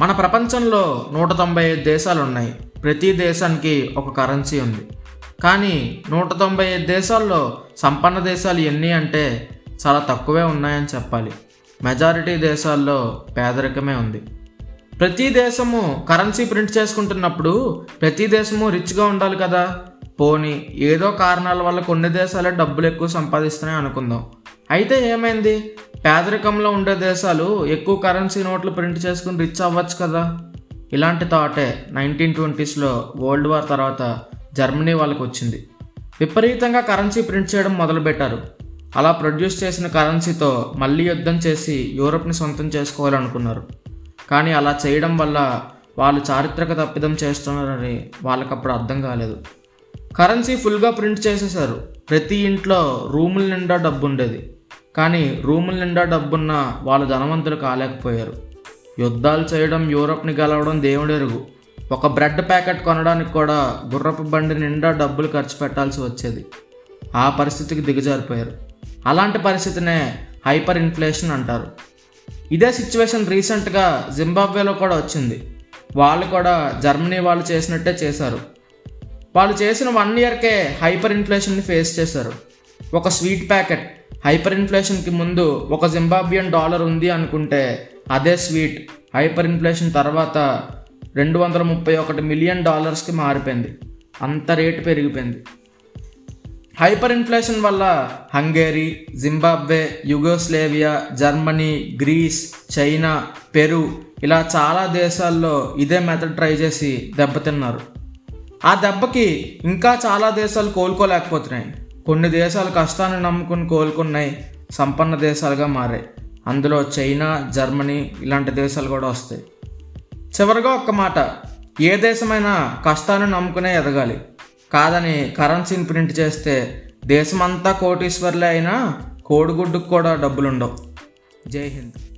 మన ప్రపంచంలో నూట తొంభై ఐదు దేశాలు ఉన్నాయి ప్రతి దేశానికి ఒక కరెన్సీ ఉంది. కానీ నూట తొంభై ఐదు దేశాల్లో సంపన్న దేశాలు ఎన్ని అంటే చాలా తక్కువే ఉన్నాయని చెప్పాలి. మెజారిటీ దేశాల్లో పేదరికమే ఉంది. ప్రతి దేశము కరెన్సీ ప్రింట్ చేసుకుంటున్నప్పుడు ప్రతి దేశము రిచ్గా ఉండాలి కదా. పోనీ ఏదో కారణాల వల్ల కొన్ని దేశాలే డబ్బులు ఎక్కువ సంపాదిస్తున్నాయి అనుకుందాం. అయితే ఏమైంది? పేదరికంలో ఉండే దేశాలు ఎక్కువ కరెన్సీ నోట్లు ప్రింట్ చేసుకుని రిచ్ అవ్వచ్చు కదా? ఇలాంటి థాటే నైన్టీన్ ట్వంటీస్లో వరల్డ్ వార్ తర్వాత జర్మనీ వాళ్ళకి వచ్చింది. విపరీతంగా కరెన్సీ ప్రింట్ చేయడం మొదలుపెట్టారు. అలా ప్రొడ్యూస్ చేసిన కరెన్సీతో మళ్ళీ యుద్ధం చేసి యూరప్ని సొంతం చేసుకోవాలనుకున్నారు. కానీ అలా చేయడం వల్ల వాళ్ళు చారిత్రక తప్పిదం చేస్తున్నారని వాళ్ళకి అప్పుడు అర్థం కాలేదు. కరెన్సీ ఫుల్గా ప్రింట్ చేసేసారు ప్రతి ఇంట్లో రూముల నిండా డబ్బు ఉండేది. కానీ రూముల నిండా డబ్బున్న వాళ్ళు ధనవంతులు కాలేకపోయారు. యుద్ధాలు చేయడం యూరప్ని గెలవడం దేవుడెరుగు. ఒక బ్రెడ్ ప్యాకెట్ కొనడానికి కూడా గుర్రపు బండి నిండా డబ్బులు ఖర్చు పెట్టాల్సి వచ్చేది. ఆ పరిస్థితికి దిగజారిపోయారు. అలాంటి పరిస్థితినే హైపర్ ఇన్ఫ్లేషన్ అంటారు. ఇదే సిచ్యువేషన్ రీసెంట్గా జింబాబ్వేలో కూడా వచ్చింది. వాళ్ళు కూడా జర్మనీ వాళ్ళు చేసినట్టే చేశారు. వాళ్ళు చేసిన వన్ ఇయర్కే హైపర్ ఇన్ఫ్లేషన్ని ఫేస్ చేశారు. ఒక స్వీట్ ప్యాకెట్ హైపర్ ఇన్ఫ్లేషన్కి ముందు ఒక జింబాబియన్ డాలర్ ఉంది అనుకుంటే అదే స్వీట్. హైపర్ ఇన్ఫ్లేషన్ తర్వాత రెండు వందల ముప్పై ఒకటి మిలియన్ డాలర్స్కి మారిపోయింది. అంత రేటు పెరిగిపోయింది. హైపర్ ఇన్ఫ్లేషన్ వల్ల Hungary Zimbabwe Yugoslavia Germany Greece China Peru ఇలా చాలా దేశాల్లో ఇదే మెథడ్ ట్రై చేసి దెబ్బతిన్నారు. ఆ దెబ్బకి ఇంకా చాలా దేశాలు కోలుకోలేకపోతున్నాయి. కొన్ని దేశాలు కష్టాన్ని నమ్ముకుని కోలుకున్నాయి సంపన్న దేశాలుగా మారాయి. అందులో చైనా జర్మనీ ఇలాంటి దేశాలు కూడా వస్తాయి. చివరిగా ఒక్క మాట ఏ దేశమైనా కష్టాన్ని నమ్ముకునే ఎదగాలి. కాదని కరెన్సీని ప్రింట్ చేస్తే దేశమంతా కోటీశ్వర్లే అయినా కోడిగుడ్డుకు కూడా డబ్బులుండవు. జై హింద్.